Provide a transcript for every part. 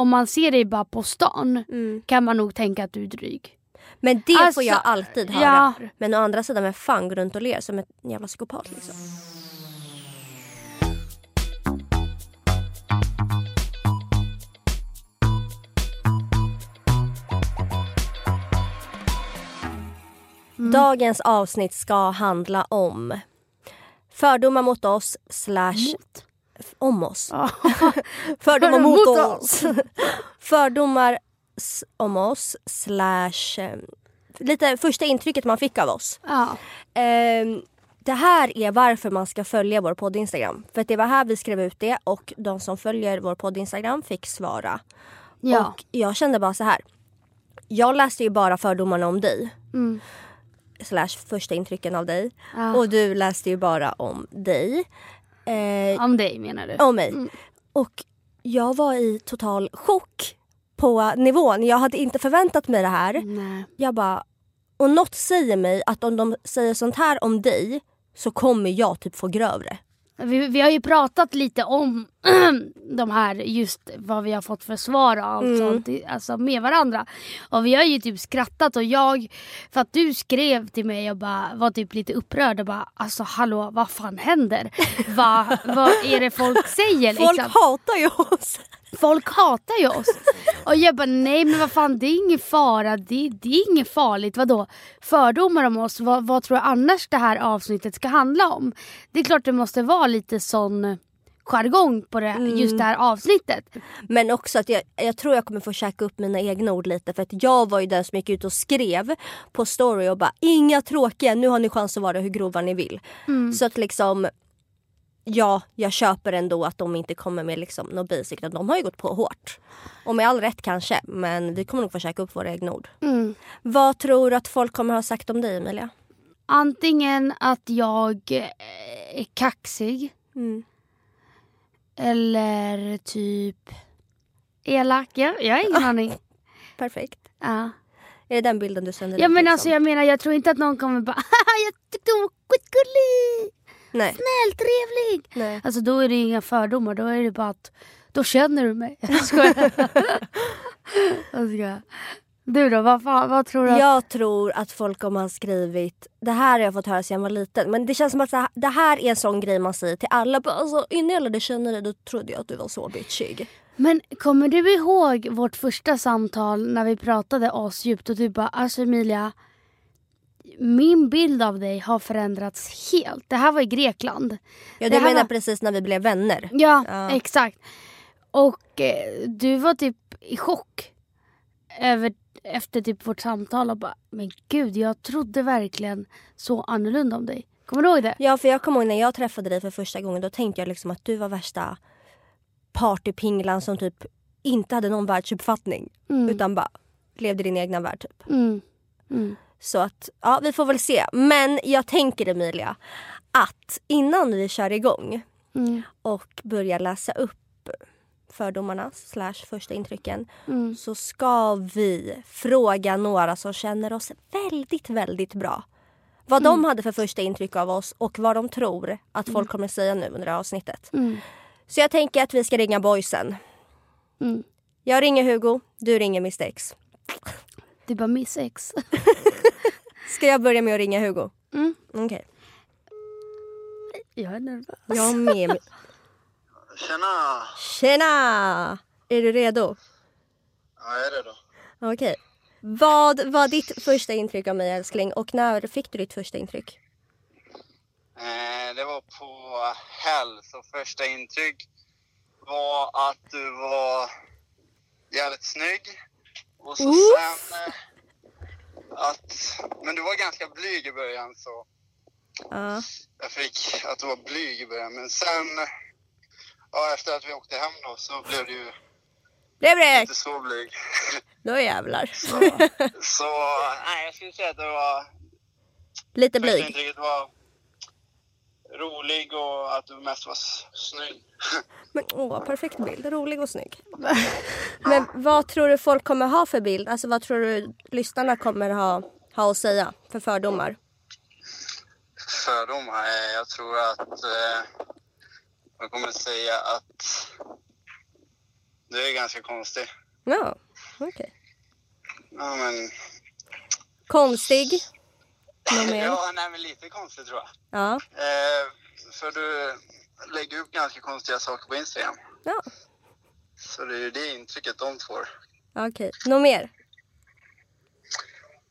Om man ser dig bara på stan Mm. kan man nog tänka att du är dryg. Men det Alltså, får jag alltid höra. ja. Men å andra sidan, vem fan går runt och ler som en jävla psykopat liksom? Mm. Dagens avsnitt ska handla om fördomar mot oss slash om oss. Fördomar mot oss. Fördomar om oss slash eh, lite första intrycket man fick av oss. ja. Ehm, det här är varför man ska följa vår podd Instagram. För det var här vi skrev ut det och de som följer vår podd Instagram fick svara. ja. Och jag kände bara så här. Jag läste ju bara fördomarna om dig. Mm. Slash första intrycken av dig. Ja. Och du läste ju bara om dig. Eh, Om dig menar du? om mig. Mm. Och jag var i total chock på nivån. Jag hade inte förväntat mig det här. Nej. Jag bara... Och något säger mig att om de säger sånt här om dig så kommer jag typ få grövre. Vi, vi har ju pratat lite om de här, just vad vi har fått för svar och allt Mm. sånt alltså med varandra. Och vi har ju typ skrattat och jag, för att du skrev till mig och bara var typ lite upprörd och bara alltså hallå vad fan händer? Va, vad är det folk säger liksom? Folk hatar ju oss. Folk hatar ju oss. Och jag bara nej men vad fan det är ingen fara, det, det är inget farligt. Vadå? Fördomar om oss, vad, vad tror jag annars det här avsnittet ska handla om? Det är klart det måste vara lite sån jargong på det, just det här avsnittet. Men också att jag, jag tror jag kommer få käka upp mina egna ord lite för att jag var ju den som gick ut och skrev på story och bara inga tråkiga, nu har ni chans att vara hur grova ni vill. Så att liksom Ja, jag köper ändå att de inte kommer med liksom något basic. De har ju gått på hårt. Och med all rätt kanske, men vi kommer nog få käka upp våra egna ord. Mm. Vad tror du att folk kommer ha sagt om dig Emilia? Antingen att jag eh, är kaxig Mm. eller typ elak. Jag, jag har ingen aning. Perfekt. Ja. Är det den bilden du sänder ja men liksom? alltså jag menar jag tror inte att någon kommer bara jag tyckte hon var skitgullig, Nej. snäll, trevlig. Nej. Alltså då är det inga fördomar, då är det bara att då känner du mig. Jag skojar. jag skojar. Du då, vad, fan, vad tror du? att- Jag tror att folk kommer ha skrivit, det här har jag fått höra sedan jag var liten, men det känns som att det här är en sån grej man säger till alla. Alltså, innan jag lärde känna dig då trodde jag att du var så bitchig. Men kommer du ihåg vårt första samtal när vi pratade asdjupt och du bara alltså Emilia min bild av dig har förändrats helt. Det här var i Grekland. Ja, Det du menar var- precis när vi blev vänner. Ja, Ja. exakt. Och eh, du var typ i chock över, efter typ vårt samtal och bara men gud jag trodde verkligen så annorlunda om dig. Kommer du ihåg det? Ja, för jag kommer ihåg när jag träffade dig för första gången då tänkte jag liksom att du var värsta partypinglan som typ inte hade någon världsuppfattning. Mm. Utan bara levde i din egna värld typ. Mm. Mm. Så att, ja vi får väl se. Men jag tänker Emilia, att innan vi kör igång Mm. och börjar läsa upp fördomarna slash första intrycken Mm. så ska vi fråga några som känner oss väldigt, väldigt bra. Vad de hade för första intryck av oss och vad de tror att folk kommer säga nu under det här avsnittet. Mm. Så jag tänker att vi ska ringa boysen. Mm. Jag ringer Hugo, du ringer Mr X. Det är bara miss ex. Ska jag börja med att ringa Hugo? Mm. Okej. Jag är nervös. Jag med. Tjena! Tjena! Är du redo? Ja, jag är redo. Okej. Vad var ditt första intryck av mig älskling och när fick du ditt första intryck? Eh, det var på Hell, så första intryck var att du var jävligt snygg. Och så Oof. sen eh, att... Men du var ganska blyg i början så Ja. jag fick att du var blyg i början. Men sen, ja efter att vi åkte hem då så blev du ju Det blev inte så blyg. Då jävlar. Så nej, jag skulle säga att det var Lite blyg. intrycket var rolig och att du mest var snygg. Men åh, perfekt bild. Rolig och snygg. Men vad tror du folk kommer ha för bild? Alltså vad tror du lyssnarna kommer ha, ha att säga för fördomar? Fördomar? eh, Jag tror att eh, jag kommer säga att Du är ganska konstig. Ja, okej. Ja, men... Konstig. Något mer? Ja, nej, men lite konstig tror jag. Ja. Eh, för du lägger upp ganska konstiga saker på Instagram. Ja, Så det är ju det intrycket de får. okej. Något mer?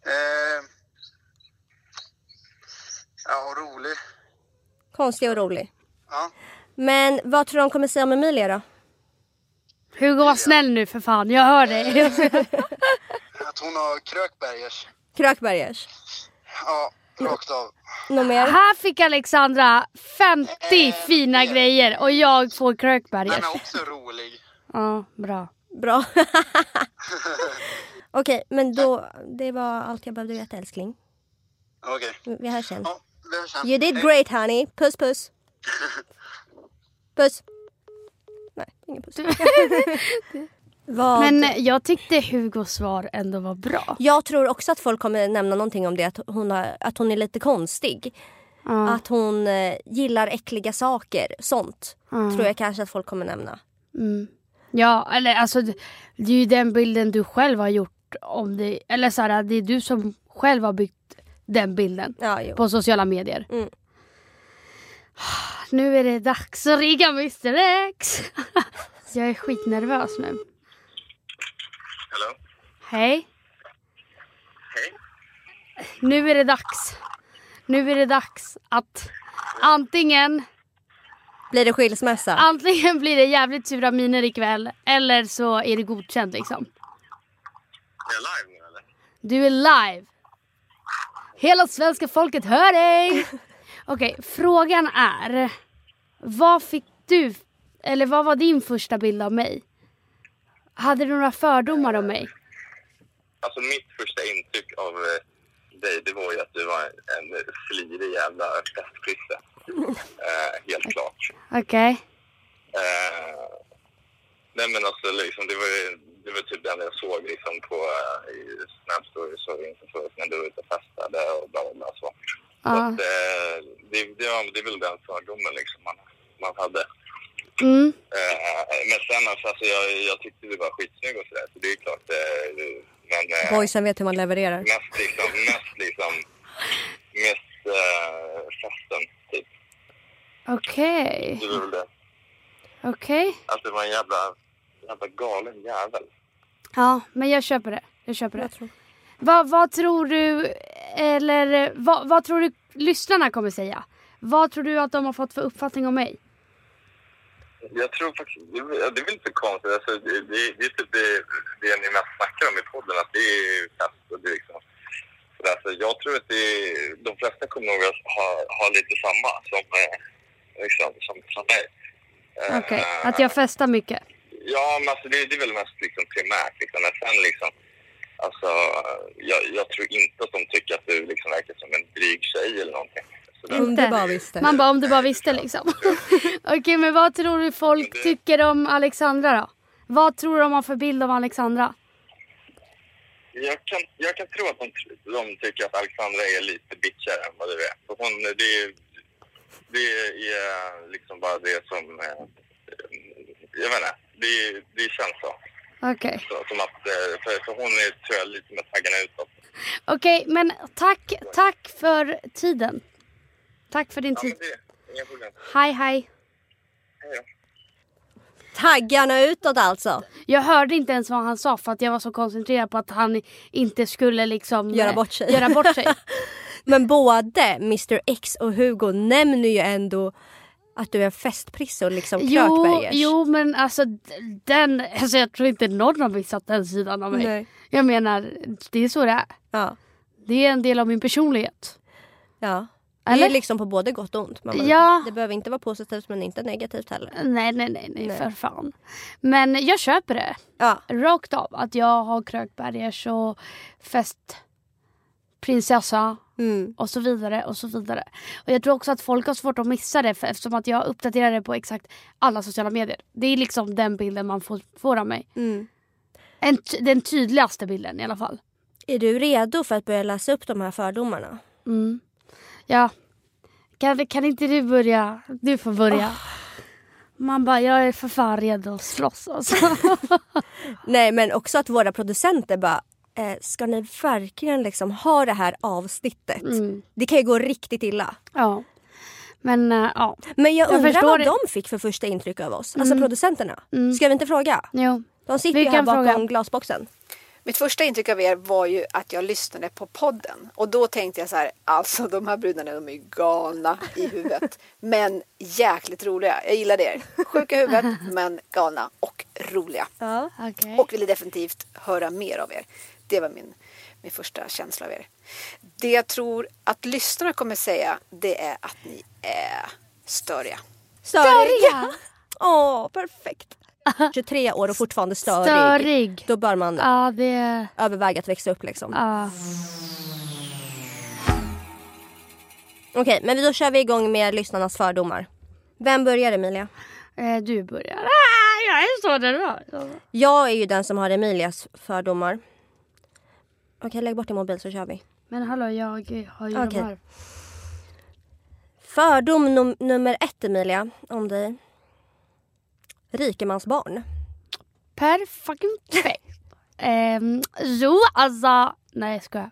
Eh, ja, och rolig. Konstig och rolig. Ja. Men vad tror du de kommer säga om Emilia då? Hugo var snäll nu för fan, jag hör dig. Att hon har krökbergers. Krökbergers. Ja, rakt av. Något mer? Här fick Alexandra 50 fina grejer och jag får Den krökbergers. är också rolig. Ja, bra. Bra. Okej, men då, det var allt jag behövde veta älskling. Okej. Vi hörs sen. Ja, vi hörs sen. You did great honey. Puss puss. Puss. Nej, ingen puss. Vad? Men eh, jag tyckte Hugos svar ändå var bra. Jag tror också att folk kommer nämna någonting om det. Att hon, har, att hon är lite konstig. Ja. Att hon eh, gillar äckliga saker. Sånt Ja. tror jag kanske att folk kommer nämna. Mm. Ja, eller alltså det är ju den bilden du själv har gjort om det. Eller så här, det är du som själv har byggt den bilden Ja, på sociala medier. Mm. Nu är det dags att ringa Mr X. jag är skitnervös nu. Hallå? Hej. Hej. Nu är det dags. Nu är det dags att antingen, Blir det skilsmässa? antingen blir det jävligt sura miner ikväll eller så är det godkänt liksom. Är jag live nu eller? Du är live. Hela svenska folket hör dig. Okej, frågan är. Vad fick du, eller vad var din första bild av mig? Hade du några fördomar om mig? Alltså mitt första intryck av eh, dig, det var ju att du var en flirig jävla festprisse. Eh, helt klart. Okej. Eh, nej men alltså liksom, det var ju det var typ det enda jag såg liksom på uh, i Snap Stories och Insta när du var ute och festade och bla bla bla så. så att, eh, det, det, var, det är väl den fördomen liksom man, man hade. Mm. Eh, men sen alltså, alltså jag, jag tyckte du var skitsnygg och sådär så det är klart. Eh, men eh, Boysen vet hur man levererar. mest liksom, mest liksom, mest eh, festen typ. Okej. Det var väl det. Okej. Att det var en jävla, jävla galen jävel. Ja, men jag köper det. Jag köper det. Jag tror. Vad, vad tror du, eller vad, vad tror du lyssnarna kommer säga? Vad tror du att de har fått för uppfattning om mig? Jag tror faktiskt, det, är- väl inte konstigt. Alltså, det, det, det är typ det, det ni mest snackar om i podden, att det är fest och det är liksom. Så därför, jag tror att det, de flesta kommer nog att ha, ha lite samma som, eh, liksom, som, som mig. Eh, Okej, att jag festar mycket. Ja, men alltså det, det är väl mest liksom primärt. Liksom. Men sen liksom, alltså, jag, jag tror inte att de tycker att du liksom verkar som en dryg tjej eller någonting. Om Inte. du bara visste. Man bara om du bara visste liksom. Okej, men vad tror du folk tycker om Alexandra då? Vad tror de har för bild av Alexandra? Jag kan, jag kan tro att de, de tycker att Alexandra är lite bitchigare än vad du är. För hon, det, är- det är liksom bara det som... eh, Jag vet inte. Det, det känns så. Okej. så som att, eh, för, för hon är tror jag lite med taggarna utåt. Okej, men tack, tack för tiden. Tack för din Ja, tid. inga problem. Hej, hej. Hej då. Taggarna utåt alltså. Jag hörde inte ens vad han sa för att jag var så koncentrerad på att han inte skulle liksom Göra eh, bort sig. Göra bort sig. Men både Mr X och Hugo nämner ju ändå att du är festprisse och liksom jo, jo, men alltså den, alltså jag tror inte någon har missat den sidan av mig. Nej. Jag menar, det är så det är. Ja. Det är en del av min personlighet. ja. Det Eller? är liksom på både gott och ont. Man bara, Ja. Det behöver inte vara positivt men inte negativt heller. Nej, nej, nej, nej, Nej. för fan. Men jag köper det. Ja. Rakt av. Att jag har krökbergers och festprinsessa Mm. och så vidare och så vidare. Och jag tror också att folk har svårt att missa det för, eftersom att jag uppdaterar det på exakt alla sociala medier. Det är liksom den bilden man får, får av mig. Mm. En, den tydligaste bilden i alla fall. Är du redo för att börja läsa upp de här fördomarna? Mm. Ja. Kan, kan inte du börja? Du får börja. Man bara, jag är för fan redo att slåss alltså. Nej men också att våra producenter bara eh, Ska ni verkligen liksom ha det här avsnittet? Mm. Det kan ju gå riktigt illa. ja. Men äh, ja. Men jag, Jag undrar förstår vad det. Mm. de fick för första intryck av oss. Alltså producenterna. Ska vi inte fråga? Jo. De sitter Vi ju här bakom fråga. glasboxen. Mitt första intryck av er var ju att jag lyssnade på podden. Och då tänkte jag så här, alltså de här brudarna de är ju galna i huvudet. Men jäkligt roliga. Jag gillade er. Sjuka i huvudet, men galna och roliga. Ja. Okej. Och ville definitivt höra mer av er. Det var min, min första känsla av er. Det jag tror att lyssnarna kommer säga, det är att ni är störiga. Störiga! Åh, perfekt. 23 år och fortfarande störig. Störig. Då bör man Ja, det... överväga att växa upp liksom. Ja. Okej, men då kör vi igång med lyssnarnas fördomar. Vem börjar Emilia? Eh, du börjar. Ah, jag är så nervös. Jag är ju den som har Emilias fördomar. Okej, lägg bort din mobil så kör vi. Men hallå, jag har ju Okej. de här. Fördom num- nummer ett Emilia, om dig. Rikemansbarn. Perfekt. Ehm, jo, alltså... Nej, jag skojar.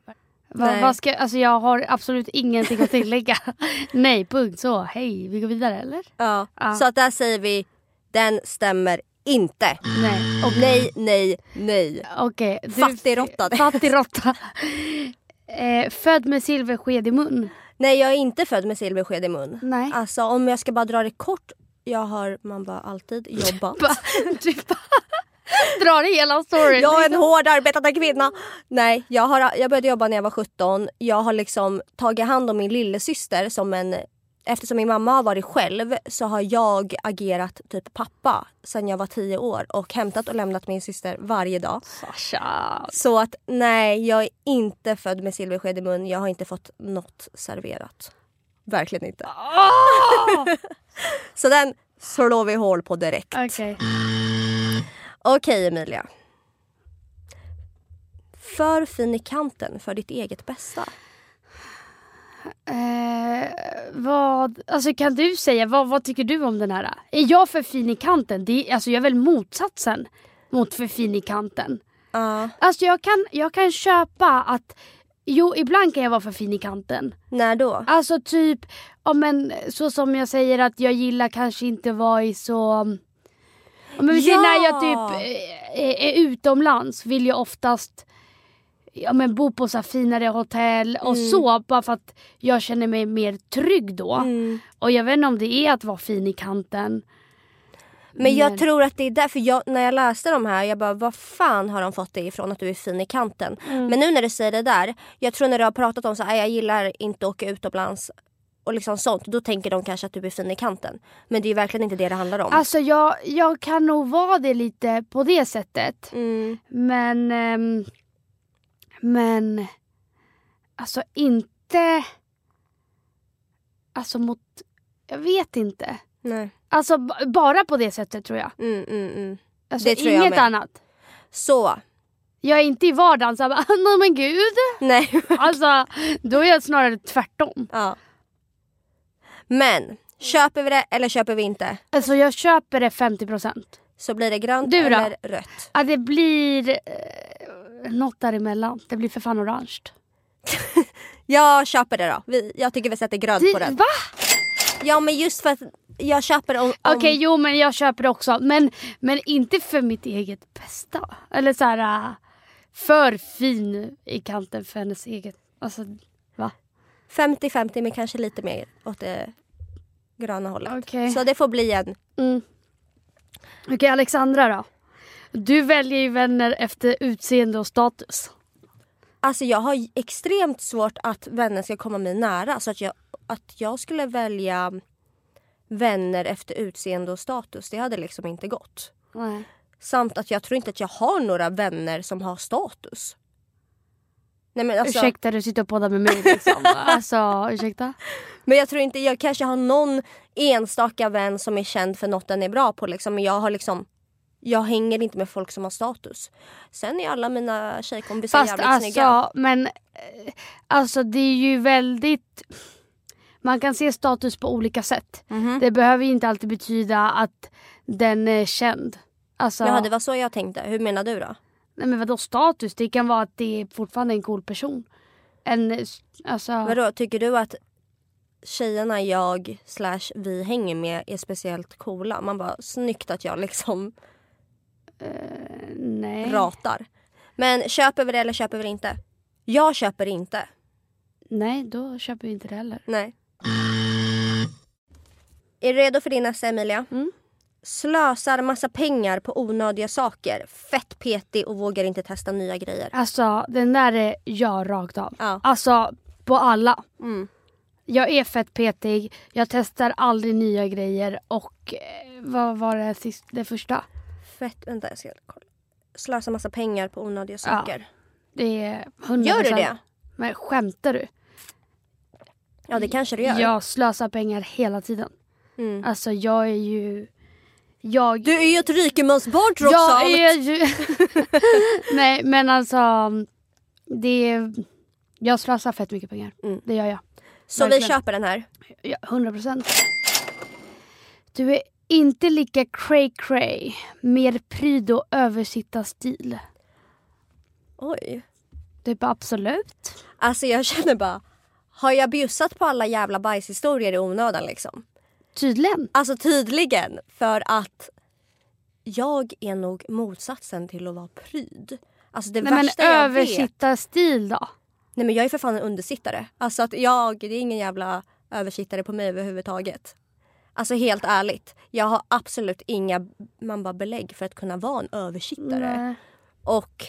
Va, Nej. vad ska, alltså jag har absolut ingenting att tillägga. Nej, punkt så. Hej, vi går vidare eller? Ja. Ja. Så att där säger vi, den stämmer inte. Nej. Och nej, nej, nej. Du- Fattigråtta. Fattigråtta. eh, född med silversked i mun. Nej, jag är inte född med silversked i mun. Nej. Alltså om jag ska bara dra det kort. Jag har, man bara alltid jobbat. Ba- du bara drar hela storyn. Jag är en hård arbetande kvinna. Nej, jag, har, jag började jobba när jag var 17. Jag har liksom tagit hand om min lillasyster som en... Eftersom min mamma har varit själv så har jag agerat typ pappa sen jag var 10 år och hämtat och lämnat min syster varje dag. Sasha. Så att nej, jag är inte född med silversked i mun. Jag har inte fått något serverat. Verkligen inte. Så den slår vi hål på direkt. Okej. Okej Emilia. För fin i kanten för ditt eget bästa. Eh, vad, alltså kan du säga, vad, vad tycker du om den här? Är jag för fin i kanten? Det, är- alltså jag är väl motsatsen mot för fin i kanten. Ja. Alltså jag kan, jag kan köpa att, jo ibland kan jag vara för fin i kanten. när då? Alltså typ, ja men så som jag säger att jag gillar kanske inte vara i så... Ja, men Ja! när jag typ eh, är, är utomlands vill jag oftast ja, men bo på så finare hotell och så bara för att jag känner mig mer trygg då. Mm. Och jag vet inte om det är att vara fin i kanten. Men jag Men- tror att det är därför jag, när jag läste de här, jag bara vad fan har de fått det ifrån att du är fin i kanten? Mm. Men nu när du säger det där, jag tror när du har pratat om så här, jag gillar inte att åka utomlands och liksom sånt, då tänker de kanske att du är fin i kanten. Men det är verkligen inte det det handlar om. Alltså jag, jag kan nog vara det lite på det sättet. Mm. Men... ehm, men... Alltså inte... Alltså mot... Jag vet inte. Nej. Alltså bara på det sättet tror jag. Mm, mm, mm. Alltså Det tror jag inget med. annat. Så, Jag är inte i vardagen såhär nej men gud. nej. Alltså då är jag snarare tvärtom. ja. Men, köper vi det eller köper vi inte? Alltså jag köper det 50%. Så blir det grönt Du då? eller rött? Ja, det blir eh, något däremellan. Det blir för fan orange. Jag köper det då. Vi, jag tycker vi sätter grönt på den. va? Ja men just för att jag köper om... Okej, jo men jag köper också. Men, men inte för mitt eget bästa. Eller så här äh, för fin i kanten för hennes eget. Alltså, va? 50-50 men kanske lite mer åt det gröna hållet. Okej. Så det får bli en... Mm. Okej, Alexandra då? Du väljer ju vänner efter utseende och status. Alltså jag har extremt svårt att vänner ska komma mig nära. Så att jag, att jag skulle välja vänner efter utseende och status, det hade liksom inte gått. Nej. Samt att jag tror inte att jag har några vänner som har status. Nej men alltså, Ursäkta, du sitter och poddar med mig liksom. alltså, ursäkta? Men jag tror inte, jag kanske har någon enstaka vän som är känd för något den är bra på liksom. Men jag har liksom jag hänger inte med folk som har status. Sen är alla mina tjejkompisar Fast jävligt alltså, snygga. men eh, alltså det är ju väldigt... Man kan se status på olika sätt. Mhm. Det behöver inte alltid betyda att den är känd. Alltså, Jaha, det var så jag tänkte. Hur menar du då? nej men vadå status? Det kan vara att det är fortfarande en cool person. En, alltså, Vadå, tycker du att tjejerna jag slash vi hänger med är speciellt coola? Man bara, snyggt att jag liksom nej. ratar. Men köper vi det eller köper vi det inte? Jag köper inte. Nej, då köper vi inte det heller. Nej. Är du redo för din nästa Emilia? Mm. Slösar massa pengar på onödiga saker. Fett petig och vågar inte testa nya grejer. Alltså den där är jag rakt av. Ja. Alltså på alla. Mm. Jag är fett petig, jag testar aldrig nya grejer och eh, vad var det sist, det första? Fett, vänta jag ska kolla. Slösar massa pengar på onödiga saker. Det är 100%. Gör du det? Men skämtar du? Ja det kanske du gör. Jag slösar pengar hela tiden. Mm. Alltså jag är ju... Jag, Du är ju ett rikemansbarn trots jag allt. är ju... Nej men alltså. Det är... Jag slösar fett mycket pengar. Mm. Det gör jag. Så vi verkligen. köper den här. Ja, 100 procent. Du är inte lika cray cray. Mer pryd och översittarstil. Oj. Typ absolut. Alltså jag känner bara, har jag bjussat på alla jävla bajshistorier i onödan liksom? Tydligen. Alltså tydligen. För att jag är nog motsatsen till att vara pryd. Alltså det Nej men värsta jag vet. översittarstil då? Nej men jag är för fan en undersittare. Alltså att jag, det är ingen jävla översittare på mig överhuvudtaget. Alltså helt ärligt. Jag har absolut inga man bara belägg för att kunna vara en översittare. Nej. Och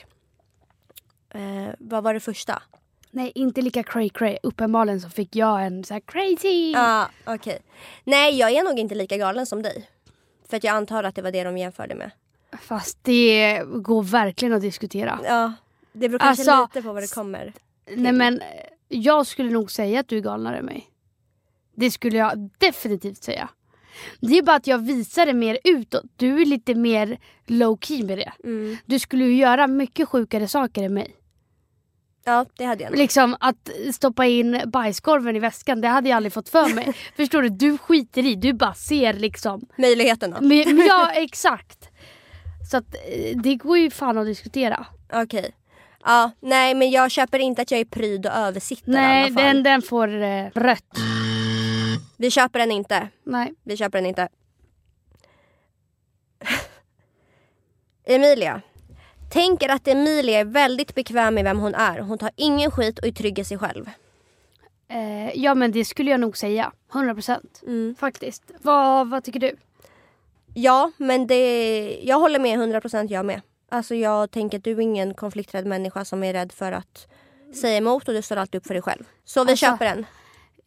eh, vad var det första? Nej inte lika cray cray. Uppenbarligen så fick jag en så här crazy. Ja, okej. Nej, jag är nog inte lika galen som dig. För att jag antar att det var det de jämförde med. Fast det går verkligen att diskutera. Ja, det beror kanske Alltså, lite på vad det kommer. Nej men jag skulle nog säga att du är galnare än mig. Det skulle jag definitivt säga. Det är bara att jag visar det mer utåt. Du är lite mer low key med det. Mm. Du skulle ju göra mycket sjukare saker än mig. Ja, det hade jag nog. Liksom att stoppa in bajskorven i väskan, det hade jag aldrig fått för mig. Förstår du? Du skiter i, du bara ser liksom. Möjligheterna. Men, ja, exakt. Så att eh, det går ju fan att diskutera. Okej. Ja, nej men jag köper inte att jag är pryd och översittare Nej, den, den får eh, rött. Vi köper den inte. Nej. Vi köper den inte. Emilia. Tänker att Emilia är väldigt bekväm med vem hon är. Hon tar ingen skit och är trygg i sig själv. Eh, ja men det skulle jag nog säga. 100% Mm. faktiskt. Vad, vad tycker du? Ja, men det, jag håller med 100% jag med. Alltså jag tänker att du är ingen konflikträdd människa som är rädd för att säga emot och du står alltid upp för dig själv. Så vi Alltså- köper den.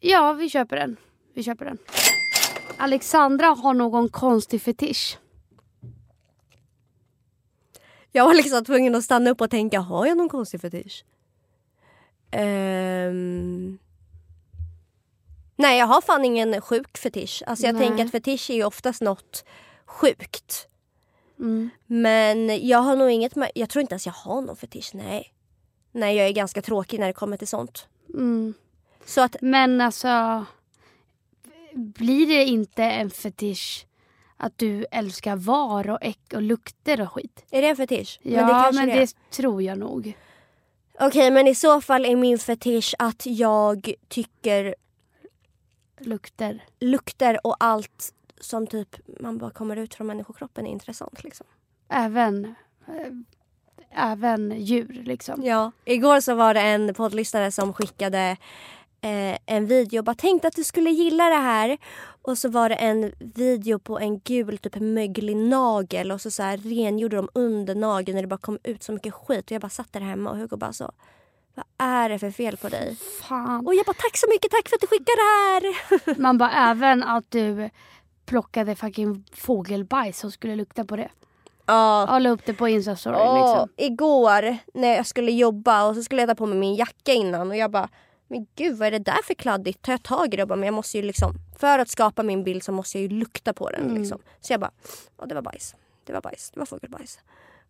Ja, vi köper den. Vi köper den. Alexandra har någon konstig fetisch. Jag var liksom tvungen att stanna upp och tänka, har jag någon konstig fetisch? Ehm, Nej, jag har fan ingen sjuk fetisch. Alltså jag Nej. tänker att fetisch är ju oftast något sjukt. Mm. Men jag har nog inget med, jag tror inte ens jag har någon fetisch, nej. Nej, jag är ganska tråkig när det kommer till sånt. Mm. Så att, Men alltså, blir det inte en fetisch att du älskar var och äck och lukter och skit? är det en fetisch? Ja, men det men det tror jag nog. Okej, men i så fall är min fetisch att jag tycker Lukter. lukter och allt som typ man bara kommer ut från människokroppen är intressant liksom. Även, eh, även djur liksom. Ja. Igår så var det en poddlyssnare som skickade eh, en video och bara tänkte att du skulle gilla det här. Och så var det en video på en gul typ möglig nagel och så, så här rengjorde de under nageln när det bara kom ut så mycket skit. Och jag bara satt där hemma och Hugo bara så vad är det för fel på dig? Fan. Och jag bara tack så mycket, tack för att du skickade det här! Man bara även att du plockade fucking fågelbajs och skulle lukta på det. Ja. Och la upp det på Insta-story Åh, liksom. Igår när jag skulle jobba och så skulle jag ta på mig min jacka innan och jag bara men gud vad är det där för kladdigt? Tar jag tag i det och bara, men jag måste ju liksom för att skapa min bild så måste jag ju lukta på den Mm. liksom. Så jag bara, ja det var bajs. Det var bajs. Det var fågelbajs.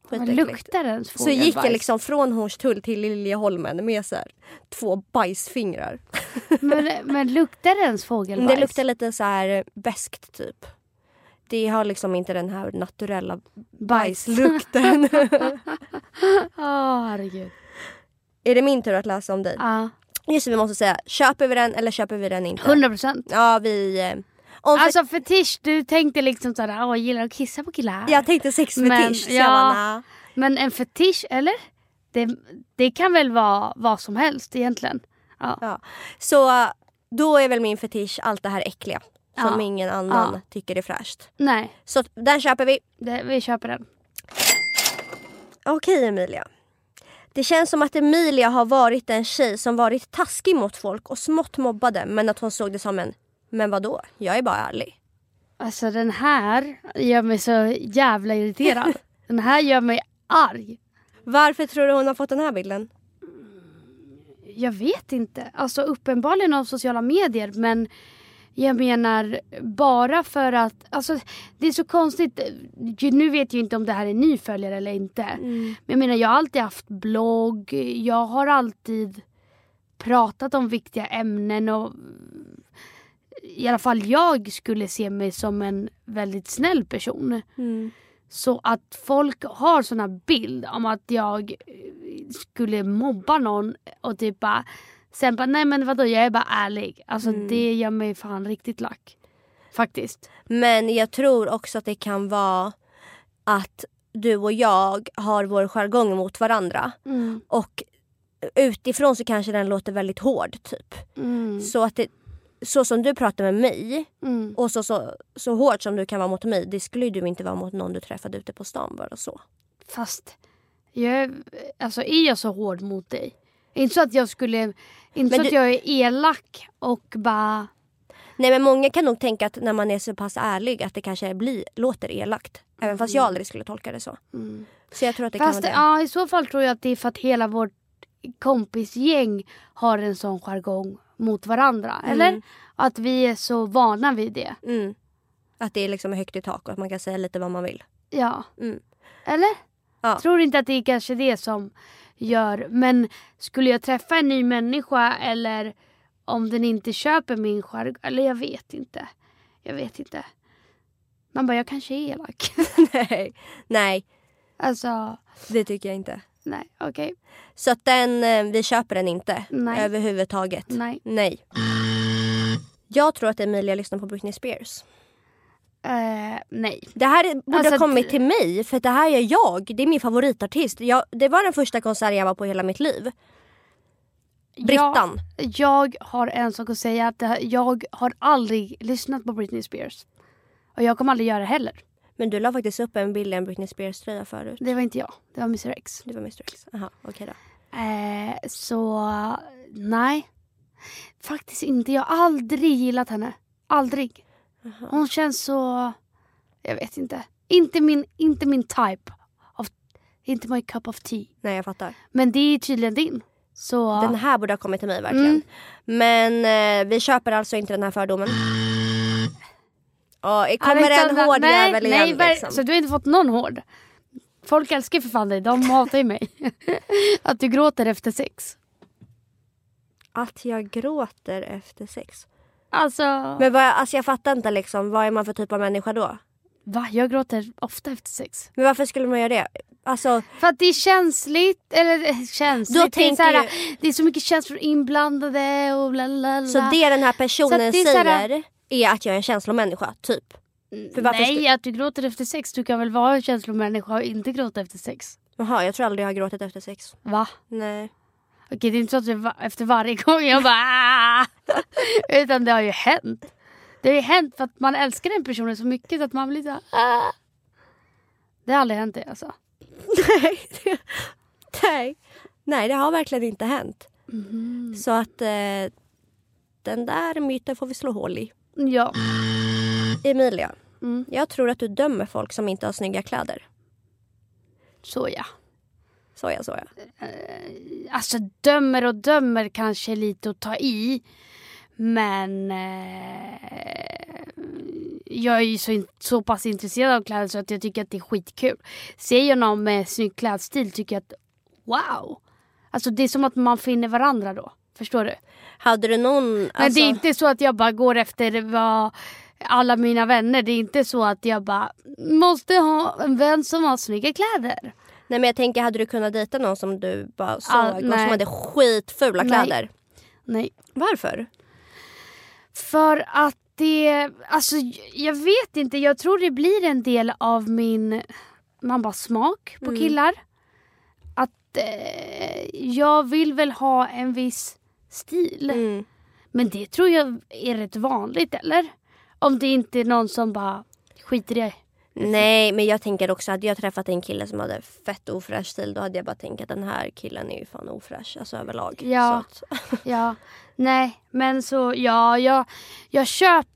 Vad luktar ens Så gick jag liksom från Hornstull till Liljeholmen med så här, två bajsfingrar. Men, men luktar det ens fågelbajs? Det luktar lite så här beskt typ. Det har liksom inte den här naturella bajslukten. Åh herregud. är det min tur att läsa om dig? Ja, Just det, vi måste säga. Köper vi den eller köper vi den inte? 100 procent. Ja, vi... eh, Om för... Alltså fetisch, du tänkte liksom såhär, åh jag gillar att kissa på killar. Jag tänkte sexfetisch. Men, bara, nej. Men en fetisch, eller? Det, det kan väl vara vad som helst egentligen. Ja. Ja. Så då är väl min fetisch allt det här äckliga. Som Ja. ingen annan Ja. tycker är fräscht. Nej, Så den köper vi. det, vi köper den. Okej Emilia. Det känns som att Emilia har varit en tjej som varit taskig mot folk och smått mobbade men att hon såg det som en Men vadå? Jag är bara ärlig. Alltså den här gör mig så jävla irriterad. den här gör mig arg. Varför tror du hon har fått den här bilden? Jag vet inte. Alltså uppenbarligen av sociala medier men jag menar bara för att, alltså det är så konstigt. Nu vet jag inte om det här är ny följare eller inte. Men jag menar jag har alltid haft blogg, jag har alltid pratat om viktiga ämnen och i alla fall jag skulle se mig som en väldigt snäll person. Så att folk har såna bild om att jag skulle mobba någon och typ bara Sen bara, nej men vadå jag är bara ärlig. Alltså det gör mig fan riktigt lack. Faktiskt. Men jag tror också att det kan vara att du och jag har vår jargong mot varandra. Och utifrån så kanske den låter väldigt hård typ. Mm. Så att det, så som du pratar med mig Mm. och så, så, så hårt som du kan vara mot mig, det skulle du inte vara mot någon du träffade ute på stan bara så. Fast jag alltså är jag så hård mot dig? Inte så att jag skulle, inte så du- att jag är elak och bara Nej men många kan nog tänka att när man är så pass ärlig att det kanske blir, låter elakt. Även fast jag aldrig skulle tolka det så. Så jag tror att det Fast kan vara det. ja, i så fall tror jag att det är för att hela vårt kompisgäng har en sån jargong mot varandra. Eller? Att vi är så vana vid det. Mm. Att det är liksom högt i tak och att man kan säga lite vad man vill. Ja. Mm. Eller? Ja. Tror inte att det är kanske det som gör. Men skulle jag träffa en ny människa eller om den inte köper min jargong. Eller jag vet inte. Jag vet inte. Man bara, jag kanske är elak. Nej. Nej, alltså, det tycker jag inte. nej, okej. Så att den, eh, vi köper den inte. Nej. Överhuvudtaget. Nej. Nej. Jag tror att Emilia lyssnar på Britney Spears. Eh, nej. Det här borde Alltså, ha kommit till mig för det här är jag. Det är min favoritartist. Jag, det var den första konserten jag var på hela mitt liv. Brittan. Jag, jag har en sak att säga. att här- Jag har aldrig lyssnat på Britney Spears. Och jag kommer aldrig göra det heller. Men du la faktiskt upp en bild i en Britney Spears tröja förut. Det var inte jag. Det var Mr X. Det var Mr X. Jaha, okej då. Eh, så nej. Faktiskt inte. Jag har aldrig gillat henne. Aldrig. Hon känns så... Jag vet inte. Inte min, inte min type. Of, inte my cup of tea. Nej jag fattar. Men det är tydligen din. Så... Den här borde ha kommit till mig verkligen. Mm. Men eh, vi köper alltså inte den här fördomen. Ja, kommer en hård nej, jävel nej, igen ver- liksom. Så du har inte fått någon hård? Folk älskar ju för fan dig, de hatar ju mig. att du gråter efter sex. Att jag gråter efter sex. Alltså, Men vad, alltså jag fattar inte liksom, vad är man för typ av människa då? va? Jag gråter ofta efter sex. Men varför skulle man göra det? Alltså, För att det är känsligt, eller eh, känsligt. Då det, är tänker så här, det är så mycket känslor inblandade och bla bla bla. så det den här personen det är så här- säger är att jag är en känslomänniska, typ. Varför Nej, ska- att du gråter efter sex. Du kan väl vara en känslomänniska och inte gråta efter sex? Jaha, jag tror aldrig jag har gråtit efter sex. Va? Nej. Okej, det är inte så att det efter varje gång jag bara "Ah!" Utan det har ju hänt. Det har ju hänt för att man älskar den personen så mycket att man blir så här, "Ah!" Det har aldrig hänt det alltså. Nej. Nej. Nej, det har verkligen inte hänt. Mhm. Så att eh, den där myten får vi slå hål i. Ja. Emilia, Mm. jag tror att du dömer folk som inte har snygga kläder. Så ja. Så ja, så ja. Alltså dömer och dömer kanske lite att ta i. Men eh, jag är ju så, så pass intresserad av kläder så att jag tycker att det är skitkul. Ser jag någon med snygg klädstil tycker jag att wow. Alltså det är som att man finner varandra då. Förstår du? Hade du någon... Men alltså- det är inte så att jag bara går efter vad alla mina vänner. Det är inte så att jag bara måste ha en vän som har snygga kläder. Nej men jag tänker, hade du kunnat dejta någon som du bara såg Ah, och som hade skitfula Nej. kläder? Nej. Varför? För att det, alltså jag vet inte, jag tror det blir en del av min, man bara smak på killar. Att eh, jag vill väl ha en viss stil. Mm. Men det tror jag är rätt vanligt eller? Om det inte är någon som bara skiter i. Nej men jag tänker också, hade jag träffat en kille som hade fett ofräsch stil då hade jag bara tänkt att den här killen är ju fan ofräsch, alltså överlag. Ja. Att, Ja, nej men så ja, jag, jag köper,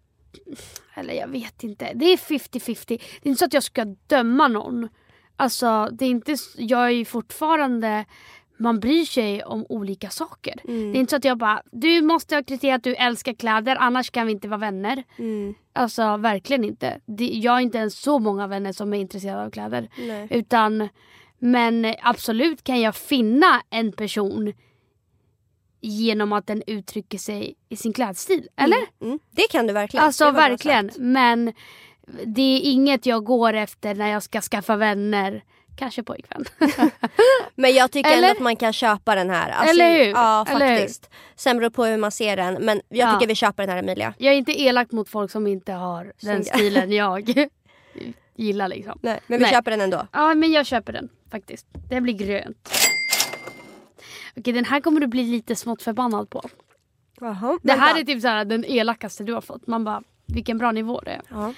eller jag vet inte, det är 50-50. Det är inte så att jag ska döma någon. Alltså det är inte, jag är ju fortfarande, man bryr sig om olika saker. Mm. Det är inte så att jag bara, du måste ha kriteriet att du älskar kläder annars kan vi inte vara vänner. mm, Alltså verkligen inte. Jag har inte ens så många vänner som är intresserade av kläder. nej. Utan, men absolut kan jag finna en person genom att den uttrycker sig i sin klädstil. Eller? Mm. Det kan du verkligen. Alltså verkligen. Men det är inget jag går efter när jag ska skaffa vänner. Kanske pojkvän. Men jag tycker ändå Eller? att man kan köpa den här. Alltså, Eller hur? Ja Eller hur? faktiskt. Sen beror på hur man ser den. Men jag Ja. tycker vi köper den här Emilia. jag är inte elak mot folk som inte har den stilen jag gillar liksom. Nej, men vi Nej. köper den ändå. Ja men jag köper den faktiskt. Det blir grönt. Okej den här kommer du bli lite smått förbannad på. Jaha. Det här är typ så här, den elakaste du har fått. Man bara, vilken bra nivå det är. Ja.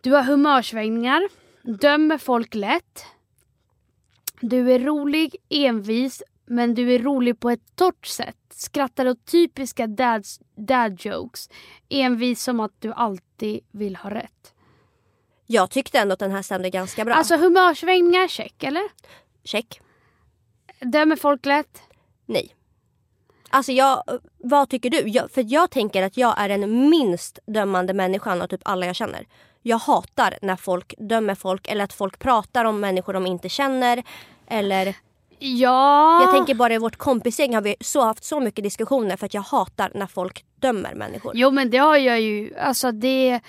Du har humörsvängningar, dömer folk lätt. Du är rolig, envis, men du är rolig på ett torrt sätt. Skrattar åt typiska dad, dad jokes. Envis som att du alltid vill ha rätt. Jag tyckte ändå att den här stämde ganska bra. Alltså humörsvängningar, check eller? Check. Dömer folk lätt? Nej. Alltså jag, vad tycker du? Jag, för jag tänker att jag är den minst dömande människan av typ alla jag känner. Jag hatar när folk dömer folk eller att folk pratar om människor de inte känner. Eller Ja. jag tänker bara i vårt kompisgäng har vi så haft så mycket diskussioner för att jag hatar när folk dömer människor. Jo men det har jag ju, alltså det...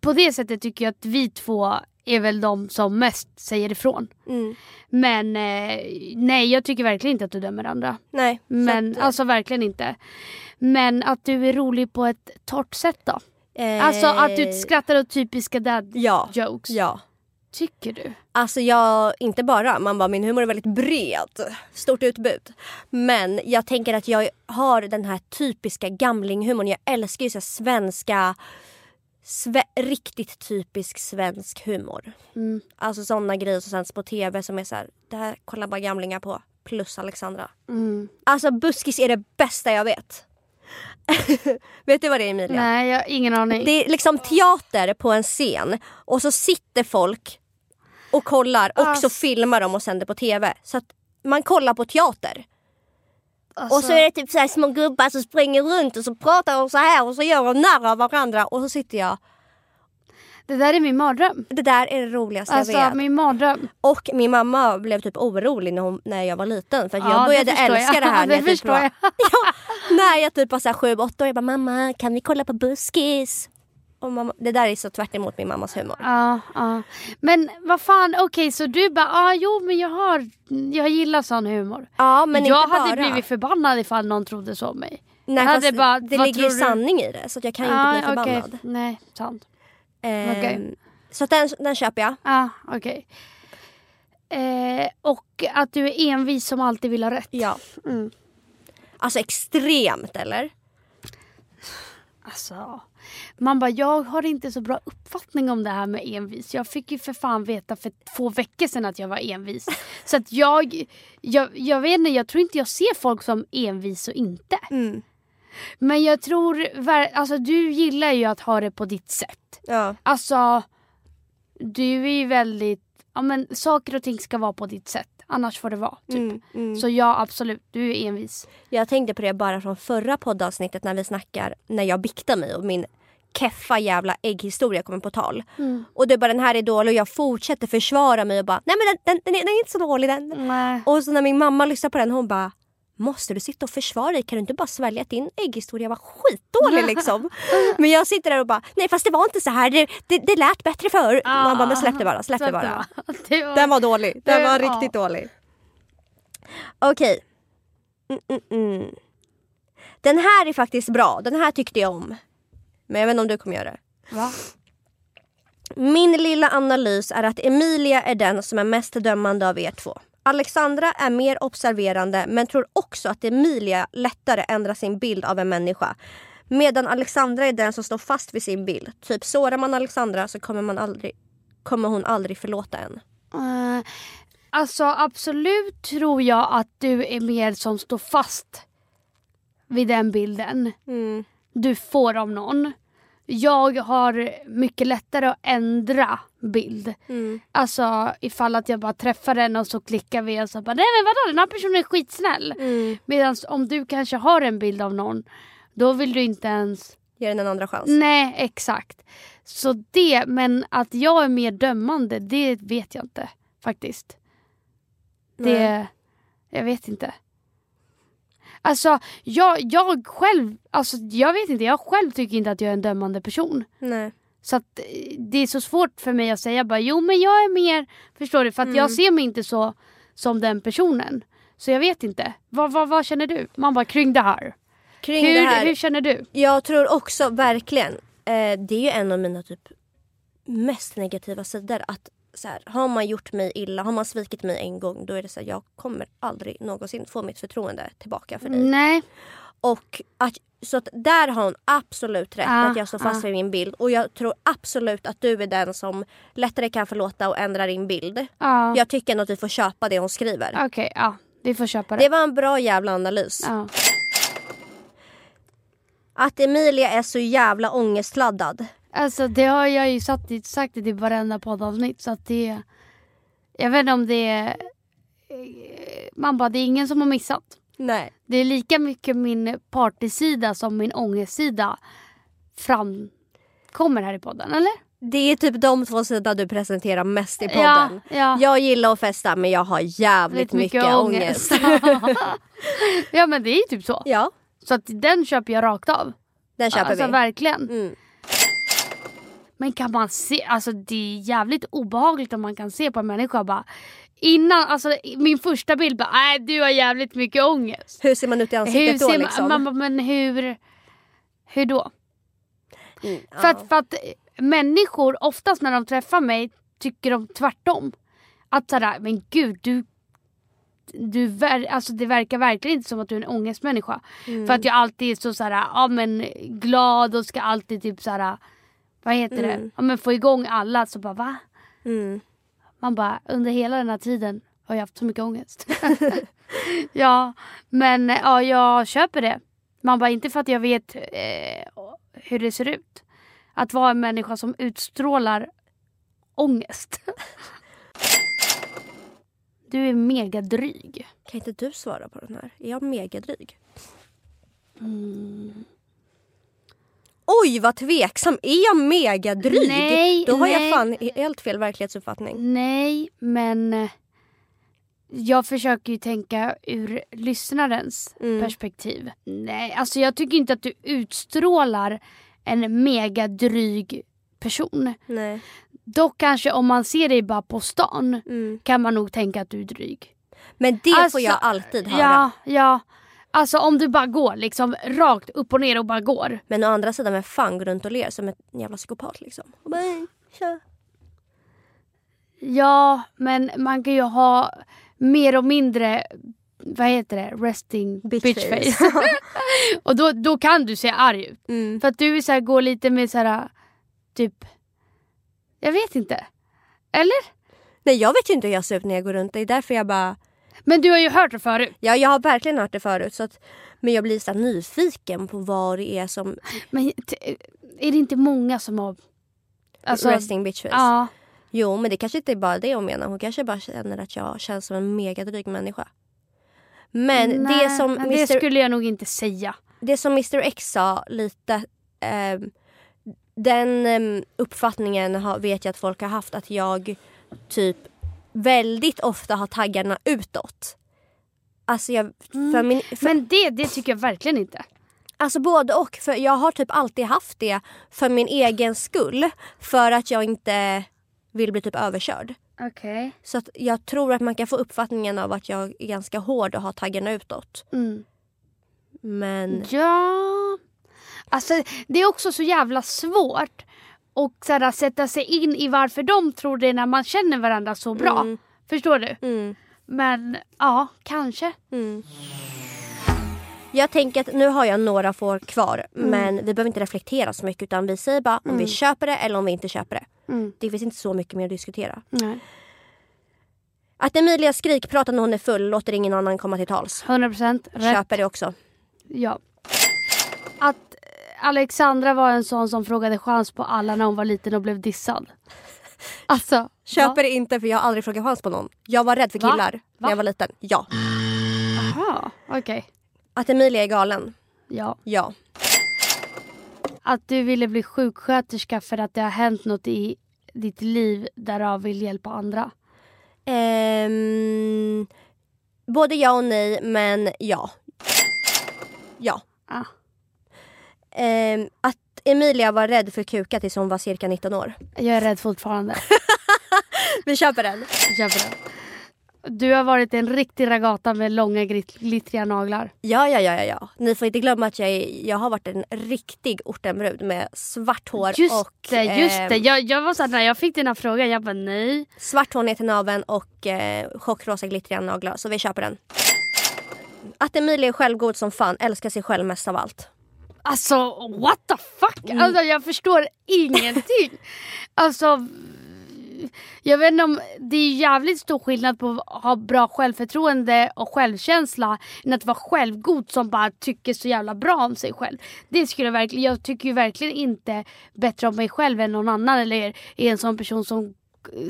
På det sättet tycker jag att vi två är väl de som mest säger ifrån. Mm. Men eh, nej jag tycker verkligen inte att du dömer andra. Nej. Men att, alltså verkligen inte. Men att du är rolig på ett torrt sätt då? Eh, Alltså att du skrattar åt typiska dad Ja. jokes. Ja. Tycker du? Alltså jag, inte bara, man bara min humor är väldigt bred. Stort utbud. Men jag tänker att jag har den här typiska gamlinghumorn. Jag älskar ju så svenska, sve, riktigt typisk svensk humor. Mm. Alltså sådana grejer som sänds på tv som är så här, det här kollar bara gamlingar på. Plus Alexandra. Mm. Alltså buskis är det bästa jag vet. vet du vad det är Emilia? Nej jag har ingen aning. Det är liksom teater på en scen och så sitter folk och kollar och så Ass. filmar de och sänder på tv. Så att man kollar på teater. Alltså, Och så är det typ så här små gubbar som springer runt och så pratar de så här och så gör de narr av varandra och så sitter jag. Det där är min mardröm. Det där är det roligaste Alltså jag vet. min mardröm. Och min mamma blev typ orolig när, hon, när jag var liten för Ja, jag började älska jag. det här. Det jag typ förstår var, jag. ja, när jag typ var så här sju, åtta år. Jag bara mamma kan vi kolla på buskis? Och mamma, det där är så tvärt emot min mammas humor. Ja, ja. Men vad fan, okej så du bara, ah, jo men jag har, jag gillar sån humor. Ja men jag inte hade bara. blivit förbannad ifall någon trodde så om mig. Nej, jag hade fast bara, det ligger ju sanning i det så jag kan ju Ja, inte bli okej. förbannad. Nej, sant. Ehm, Okej. Så den, den köper jag. Ja, okej. Eh, och att du är envis som alltid vill ha rätt. Ja. Mm. Alltså extremt eller? Alltså, man bara, jag har inte så bra uppfattning om det här med envis. Jag fick ju för fan veta för två veckor sedan att jag var envis. så att jag, jag, jag vet inte, jag tror inte jag ser folk som envis och inte. Mm. Men jag tror, alltså du gillar ju att ha det på ditt sätt. Ja. Alltså, du är ju väldigt, ja men saker och ting ska vara på ditt sätt. Annars får det vara. Typ. Mm, mm. Så ja absolut, du är envis. Jag tänkte på det bara från förra poddavsnittet när vi snackar när jag biktar mig och min keffa jävla ägghistoria kommer på tal. Mm. Och det är bara den här är dålig och jag fortsätter försvara mig och bara nej men den, den, den, är, den är inte så dålig den. Nej. Och så när min mamma lyssnar på den hon bara Måste du sitta och försvara dig? Kan du inte bara svälja att din ägghistoria var skitdålig liksom? Men jag sitter där och bara, nej fast det var inte så här. Det, det, det lät bättre förr. Man bara, men släpp det bara, släpp det bara. Det var, Den var dålig. Den Det- var ja. riktigt dålig. Okej. Mm, mm, mm. Den här är faktiskt bra. Den här tyckte jag om. Men jag vet inte om du kommer göra det. Va? Min lilla analys är att Emilia är den som är mest dömande av er två. Alexandra är mer observerande men tror också att Emilia lättare ändrar sin bild av en människa. Medan Alexandra är den som står fast vid sin bild. Typ sårar man Alexandra så kommer, man aldrig, kommer hon aldrig förlåta en. Eh, alltså absolut tror jag att du är mer som står fast vid den bilden Mm. du får av någon. Jag har mycket lättare att ändra bild. Mm. Alltså ifall att jag bara träffar den och så klickar vi och så bara nej men vadå den här personen är skitsnäll. Mm. Medan om du kanske har en bild av någon då vill du inte ens Ge den en andra chans. Nej, exakt. Så det, men att jag är mer dömande, det vet jag inte faktiskt. Det, Nej. jag vet inte. Alltså, jag, jag själv, alltså jag vet inte, jag själv tycker inte att jag är en dömande person. Nej. Så att eh, det är så svårt för mig att säga bara, jo men jag är mer, förstår du? För att Mm. jag ser mig inte så som den personen. Så jag vet inte. Vad, vad, vad känner du? Man bara, kring det här. Kring det Hur, här. hur känner du? Jag tror också verkligen, eh, det är ju en av mina typ mest negativa sidor. Att så här, har man gjort mig illa, har man svikit mig en gång då är det så här, jag kommer aldrig någonsin få mitt förtroende tillbaka för dig. Nej. Och att, så att där har hon absolut rätt Ja, att jag står fast ja. vid min bild. Och jag tror absolut att du är den som lättare kan förlåta och ändra din bild. Ja. Jag tycker nog att vi får köpa det hon skriver. Okej, ja. Vi får köpa det. Det var en bra jävla analys. Ja. Att Emilia är så jävla ångestladdad. Alltså det har jag ju sagt, sagt i typ varenda poddavsnitt så att det... Jag vet inte om det är... eh, Man bara, det är ingen som har missat. Nej. Det är lika mycket min partysida som min ångestsida framkommer här i podden, eller? Det är typ de två sidor du presenterar mest i podden. Ja, ja. Jag gillar att festa men jag har jävligt Lite mycket, ångest. ja men det är ju typ så. ja, Så att den köper jag rakt av. den köper alltså vi. verkligen. Mm. Men kan man se, alltså det är jävligt obehagligt om man kan se på en människa bara Innan, alltså min första bild bara, nej du har jävligt mycket ångest. Hur ser man ut i Hur ansiktet då ser man, liksom? man, bara, men hur, hur då? Mm, För, att, för att människor oftast när de träffar mig tycker de tvärtom. Att sådär, men gud du, du ver, alltså det verkar verkligen inte som att du är en ångestmänniska. Mm. För att jag alltid är så såhär, ja men glad och ska alltid typ såhär, vad heter det? Mm. Ja men få igång alla så bara va? Mm. Man bara under hela den här tiden har jag haft så mycket ångest. ja men ja jag köper det. Man bara inte för att jag vet eh, hur det ser ut. Att vara en människa som utstrålar ångest. du är mega dryg. Kan inte du svara på den här? Är jag megadryg? Mm. Oj vad tveksam! Är jag megadryg? Nej, Då har nej. jag fan helt fel verklighetsuppfattning. Nej, men eh, jag försöker ju tänka ur lyssnarens Mm. perspektiv. Nej, alltså jag tycker inte att du utstrålar en mega dryg person. Nej. Dock kanske om man ser dig bara på stan Mm. kan man nog tänka att du är dryg. Men det Alltså, får jag alltid höra. Ja, ja. Alltså om du bara går liksom rakt upp och ner och bara går. Men å andra sidan, vem fan går runt och ler som en jävla psykopat liksom? Och bara, "Hej, tja." Ja, men man kan ju ha mer och mindre, vad heter det, resting Bitch bitch, face. face. och då, då kan du se arg ut. Mm. För att du så här, går lite med så här, typ, jag vet inte. Eller? Nej jag vet ju inte hur jag ser ut när jag går runt. Det är därför jag bara... Men du har ju hört det förut. Ja jag har verkligen hört det förut. Så att, men jag blir så nyfiken på vad det är som... Men är det inte många som har... Alltså, resting face. Ja. Jo men det kanske inte är bara det hon menar. Hon kanske bara känner att jag känns som en megadryg människa. Men Nej, det som Mr. det skulle jag nog inte säga. det som Mr X sa lite ehm, den ehm, uppfattningen har, vet jag att folk har haft att jag typ väldigt ofta har taggarna utåt. Alltså, jag, för min, för, Men det, det tycker jag verkligen inte. alltså både och. För jag har typ alltid haft det för min egen skull. För att jag inte vill bli typ överkörd. Okej. Så att jag tror att man kan få uppfattningen av att jag är ganska hård och har taggarna utåt. Mm. Men Ja. Alltså det är också så jävla svårt att så här, sätta sig in i varför de tror det när man känner varandra så bra. Mm. Förstår du? mm, Men ja, kanske. mm. Jag tänker att nu har jag några får kvar men vi behöver inte reflektera så mycket utan vi säger bara om vi köper det eller om vi inte köper det. Mm. Det finns inte så mycket mer att diskutera. Nej. Att Emilia skrikpratar när hon är full låter ingen annan komma till tals. 100% rätt. Köper det också. Ja. Att Alexandra var en sån som frågade chans på alla när hon var liten och blev dissad. Alltså. Köper det inte för jag har aldrig frågat chans på någon. Jag var rädd för Va? killar Va? när jag var liten. Ja. Jaha, okej. Att Emilia är galen. Ja. Ja. Att du ville bli sjuksköterska för att det har hänt något i ditt liv därav vill hjälpa andra. Ehm, både ja och nej men ja. Ja. Ah. Ehm, att Emilia var rädd för kuka tills hon var cirka 19 år. Jag är rädd fortfarande. Vi köper den. Jag köper det. Du har varit en riktig ragata med långa glit- glittriga naglar. Ja, ja, ja, ja, ja. Ni får inte glömma att jag, är, jag har varit en riktig ortenbrud med svart hår Just och det, just ehm, det. Jag, jag var såhär, när jag fick den här frågan, jag bara nej. svart hår ner till naveln och eh, chockrosa glittriga naglar. Så vi köper den. Att Emilia är självgod som fan, älskar sig själv mest av allt. Alltså what the fuck? Alltså jag förstår ingenting. Alltså jag vet inte om det är jävligt stor skillnad på att ha bra självförtroende och självkänsla än att vara självgod som bara tycker så jävla bra om sig själv. Det skulle jag verkligen, jag tycker ju verkligen inte bättre om mig själv än någon annan eller är en sån person som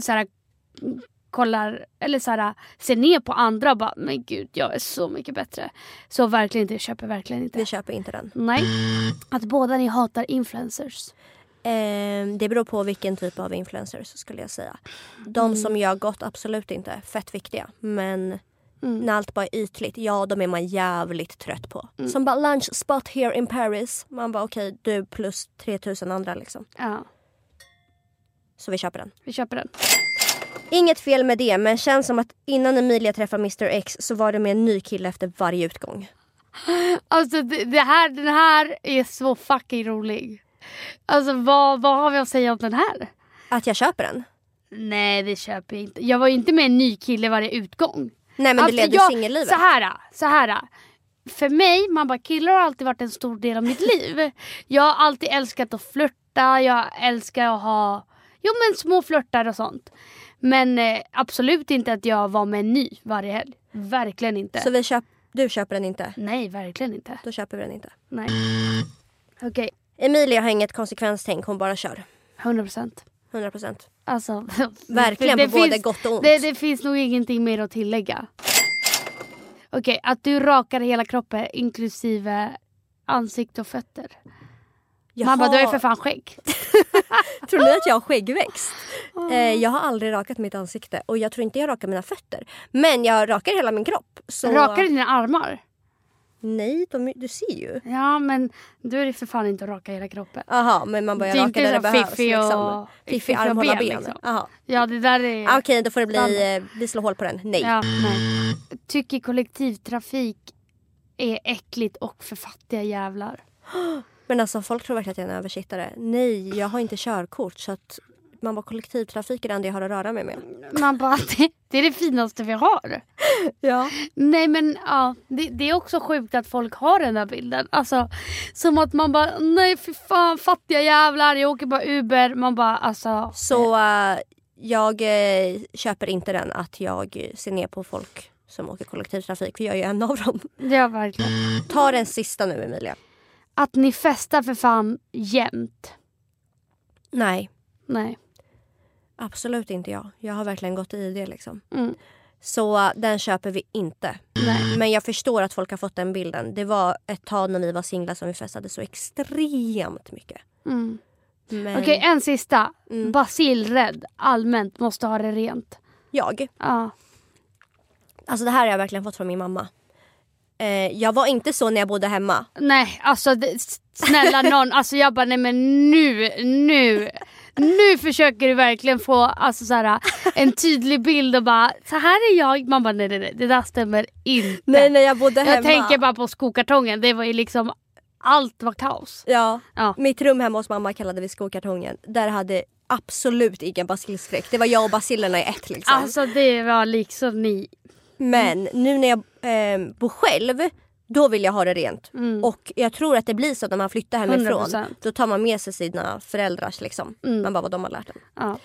såhär, kollar eller såhär, ser ner på andra och bara men gud jag är så mycket bättre. Så verkligen inte, jag köper verkligen inte. Vi köper inte den. Nej. Att båda ni hatar influencers. Ehm, det beror på vilken typ av influencers skulle jag säga. De som jag gått absolut inte. Fett viktiga. Men när allt bara är ytligt, ja de är man jävligt trött på. Som bara lunch spot here in Paris. Man bara okej du plus 3000 andra liksom. Ja, Så vi köper den. vi köper den. Inget fel med det men känns som att innan Emilia träffade Mr X så var det med en ny kille efter varje utgång. Alltså det, det här, den här är så fucking rolig. Alltså vad, vad har vi att säga om den här? Att jag köper den? Nej det köper jag inte. Jag var ju inte med en ny kille varje utgång. Nej men det Alltså, levde jag- singellivet. Så här, så här. För mig, man bara killar har alltid varit en stor del av mitt liv. Jag har alltid älskat att flirta, jag älskar att ha jo, men små flörtar och sånt. Men eh, absolut inte att jag var med en ny varje helg. Verkligen inte. Så vi köp, du köper den inte? Nej, verkligen inte. Då köper vi den inte. Nej. Okej, Emilia har inget konsekvenstänk, hon bara kör. 100 procent. 100 procent. Alltså, Verkligen på både gott och ont. Det, det finns nog ingenting mer att tillägga. Okej, att du rakar hela kroppen inklusive ansikte och fötter. Man bara, du har ju för fan skägg. Tror ni att jag har skäggväxt? Eh, jag har aldrig rakat mitt ansikte och jag tror inte jag rakar mina fötter. Men jag rakar hela min kropp. Så... Rakar du dina armar? Nej, de, du ser ju. Ja, men då är det för fan inte att raka hela kroppen. Aha, men man börjar raka där det behövs. fiffig och- liksom. Fiffiga arm, hålla ben, liksom. Ja, det där är... Ah, Okej, då får det bli... Eh, vi slår hål på den. Nej. Ja, nej. Tycker kollektivtrafik är äckligt och för fattiga jävlar. Men alltså folk tror verkligen att jag är en översittare. Nej, jag har inte körkort så att man var kollektivtrafik är det enda jag har att röra mig med. Man bara, det, det är det finaste vi har. Ja. Nej men ja, det, det är också sjukt att folk har den där bilden. Alltså som att man bara, nej för fan fattiga jävlar, jag åker bara Uber. Man bara alltså. Så eh, jag eh, köper inte den att jag ser ner på folk som åker kollektivtrafik för jag är ju en av dem. Ja verkligen. Ta den sista nu Emilia. Att ni festar för fan jämt. Nej, Nej. Absolut inte jag. Jag har verkligen gått i det liksom. Mm. Så den köper vi inte. Nej. Men jag förstår att folk har fått den bilden. Det var ett tag när vi var singlar som vi festade så extremt mycket. Mm. Men Okej en sista. Mm. Basilrädd. Allmänt måste ha det rent. jag, Ja. alltså det här har jag verkligen fått från min mamma. Eh, jag var inte så när jag bodde hemma. Nej, alltså det, snälla någon. Alltså jag bara, nej men nu, nu. Nu försöker du verkligen få alltså, så här, en tydlig bild och bara, så här är jag. Man bara, nej nej nej, det där stämmer inte. Nej, när jag bodde hemma. jag tänker bara på skokartongen, det var ju liksom, allt var kaos. Ja, Ja. mitt rum hemma hos mamma kallade vi skokartongen. Där hade absolut ingen basilskräck. Det var jag och basilerna i ett liksom. Alltså det var liksom ni. Men nu när jag eh, bor själv, då vill jag ha det rent. Och jag tror att det blir så när man flyttar hemifrån. 100%. Då tar man med sig sina föräldrars liksom. Man bara vad de har lärt en. Ja.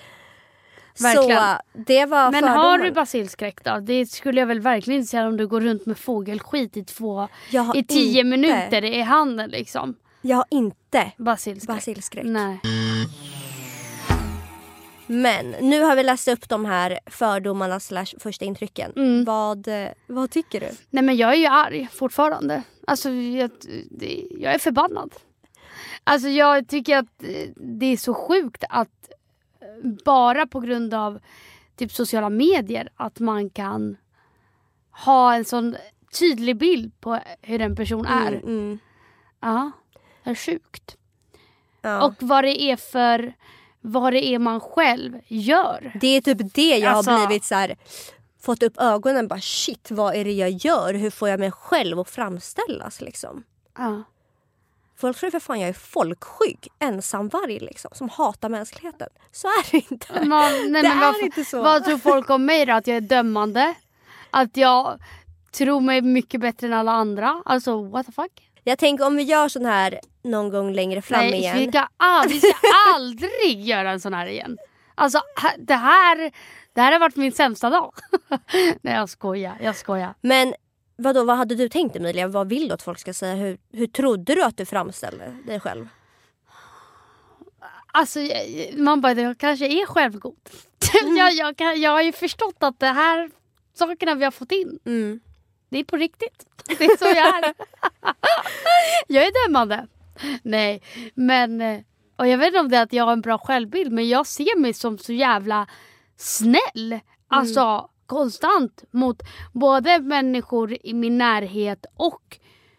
Verkligen. Så det var Men fördomar. har du basilskräck då? Det skulle jag väl verkligen inte säga om du går runt med fågelskit i två, i tio inte- minuter i handen liksom. Jag har inte Basilskräck. basilskräck. Nej. Men nu har vi läst upp de här fördomarna slash första intrycken. Mm. Vad, eh, vad tycker du? Nej men jag är ju arg fortfarande. Alltså jag, det, jag är förbannad. Alltså jag tycker att eh, det är så sjukt att eh, bara på grund av typ sociala medier att man kan ha en sån tydlig bild på hur en person är. Mm, mm. Ja, det är sjukt. Ja. Och vad det är för vad det är man själv gör. Det är typ det jag Alltså- har blivit så här fått upp ögonen bara shit vad är det jag gör? Hur får jag mig själv att framställas liksom? Ja. Folk tror för fan jag är folkskygg, ensamvarg liksom som hatar mänskligheten. Så är det inte. Man, nej, Det men är vad, inte så. Vad tror folk om mig då? Att jag är dömande? Att jag tror mig mycket bättre än alla andra? Alltså what the fuck? Jag tänker om vi gör sån här någon gång längre fram Nej, igen. vi, ska, all, vi ska aldrig göra en sån här igen. Alltså det här, det här har varit min sämsta dag. nej jag skojar, jag skojar. Men vadå, vad hade du tänkt Emilia? Vad vill du att folk ska säga? Hur, hur trodde du att du framställde dig själv? Alltså jag- man bara, jag kanske är självgod. jag, jag, kan, jag har ju förstått att det här sakerna vi har fått in, Mm. Det är på riktigt. Det är så jag är. jag är dömande. Nej, men... eh, Och jag vet inte om det är att jag har en bra självbild men jag ser mig som så jävla snäll. Alltså konstant mot både människor i min närhet och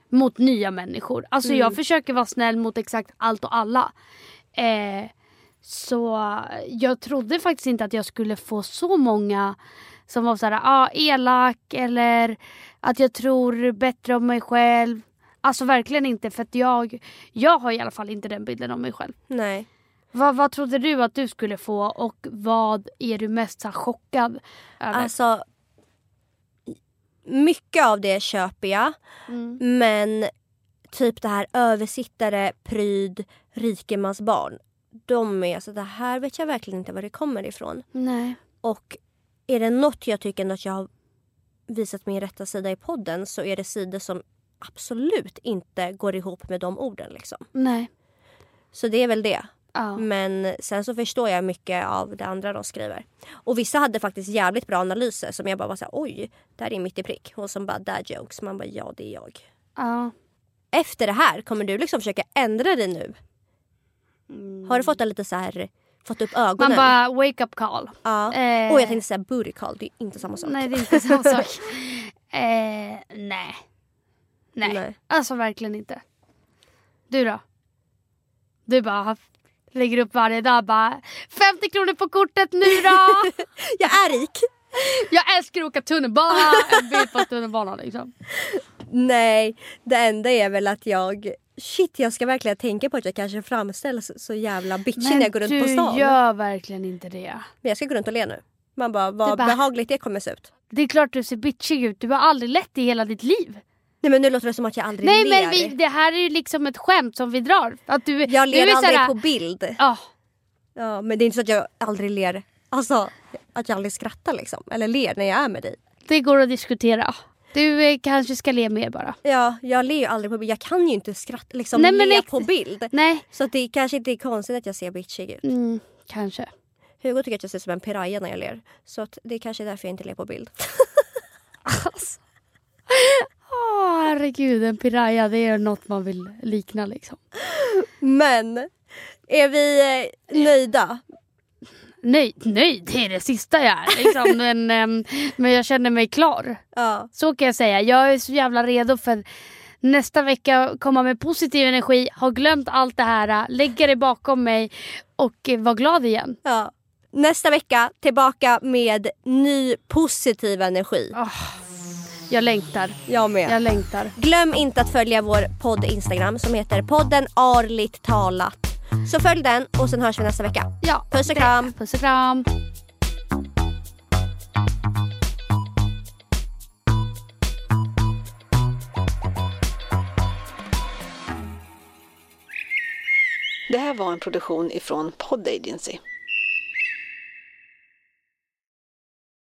mot nya människor. Alltså jag försöker vara snäll mot exakt allt och alla. Eh, så jag trodde faktiskt inte att jag skulle få så många som var såhär, ah, elak eller att jag tror bättre om mig själv. Alltså verkligen inte för att jag, jag har i alla fall inte den bilden om mig själv. Nej. Vad, vad trodde du att du skulle få och vad är du mest så chockad över? Alltså, mycket av det köper jag. Mm. Men typ det här översittare, pryd, rikemansbarn. De är så det här vet jag verkligen inte var det kommer ifrån. Nej. Och är det något jag tycker att jag har visat min rätta sida i podden så är det sidor som absolut inte går ihop med de orden. Liksom. Nej. Så det är väl det. Ja. Men sen så förstår jag mycket av det andra de skriver. Och vissa hade faktiskt jävligt bra analyser som jag bara var såhär oj, där är mitt i prick. Hon som bara dad jokes. Man bara ja det är jag. Ja. Efter det här, kommer du liksom försöka ändra dig nu? Har du fått en lite så här fått upp ögonen? Man bara wake up call. ja. Eh. Och jag tänkte säga booty call, det är inte samma sak. Nej det är inte samma sak. eh, nej. nej. Nej. Alltså verkligen inte. Du då? Du bara lägger upp varje dag bara 50 kronor på kortet nu då! Jag är rik! Jag älskar att åka tunnelbana! En bild på tunnelbanan liksom. Nej, det enda är väl att jag Shit, jag ska verkligen tänka på att jag kanske framställs så jävla bitchig när jag går runt på stan. du gör verkligen inte det. Men jag ska gå runt och le nu. Man bara, vad Du bara- behagligt det kommer se ut. Det är klart du ser bitchig ut. Du har aldrig lett i hela ditt liv. Nej men nu låter det som att jag aldrig Nej ler. men vi, det här är ju liksom ett skämt som vi drar. Att du, Jag du ler är aldrig såhär- på bild. Ja, Ja, men det är inte så att jag aldrig ler. Alltså, att jag aldrig skrattar liksom. Eller ler när jag är med dig. det går att diskutera. Du eh, kanske ska le mer bara. Ja, jag ler ju aldrig på bild. Jag kan ju inte skratta, liksom Nej, men le på bild. Nej, Så det kanske inte är konstigt att jag ser bitchig ut. mm, kanske. Hugo tycker att jag ser ut som en piraya när jag ler. Så att det kanske är därför jag inte ler på bild. Alltså. Åh herregud, en piraya det är något man vill likna liksom. Men, är vi eh, nöjda? Nöjd, nöjd är det sista jag är. Liksom. men, ehm, men jag känner mig klar. Ja. Så kan jag säga. Jag är så jävla redo för nästa vecka komma med positiv energi, ha glömt allt det här, lägga det bakom mig och eh, vara glad igen. Ja. Nästa vecka tillbaka med ny positiv energi. Jag längtar. Jag med. Jag längtar. Glöm inte att följa vår podd Instagram som heter podden Arligt talat. Så följ den och sen hörs vi nästa vecka. Ja, Puss och det- kram. Puss och kram. Det här var en produktion ifrån Pod Agency.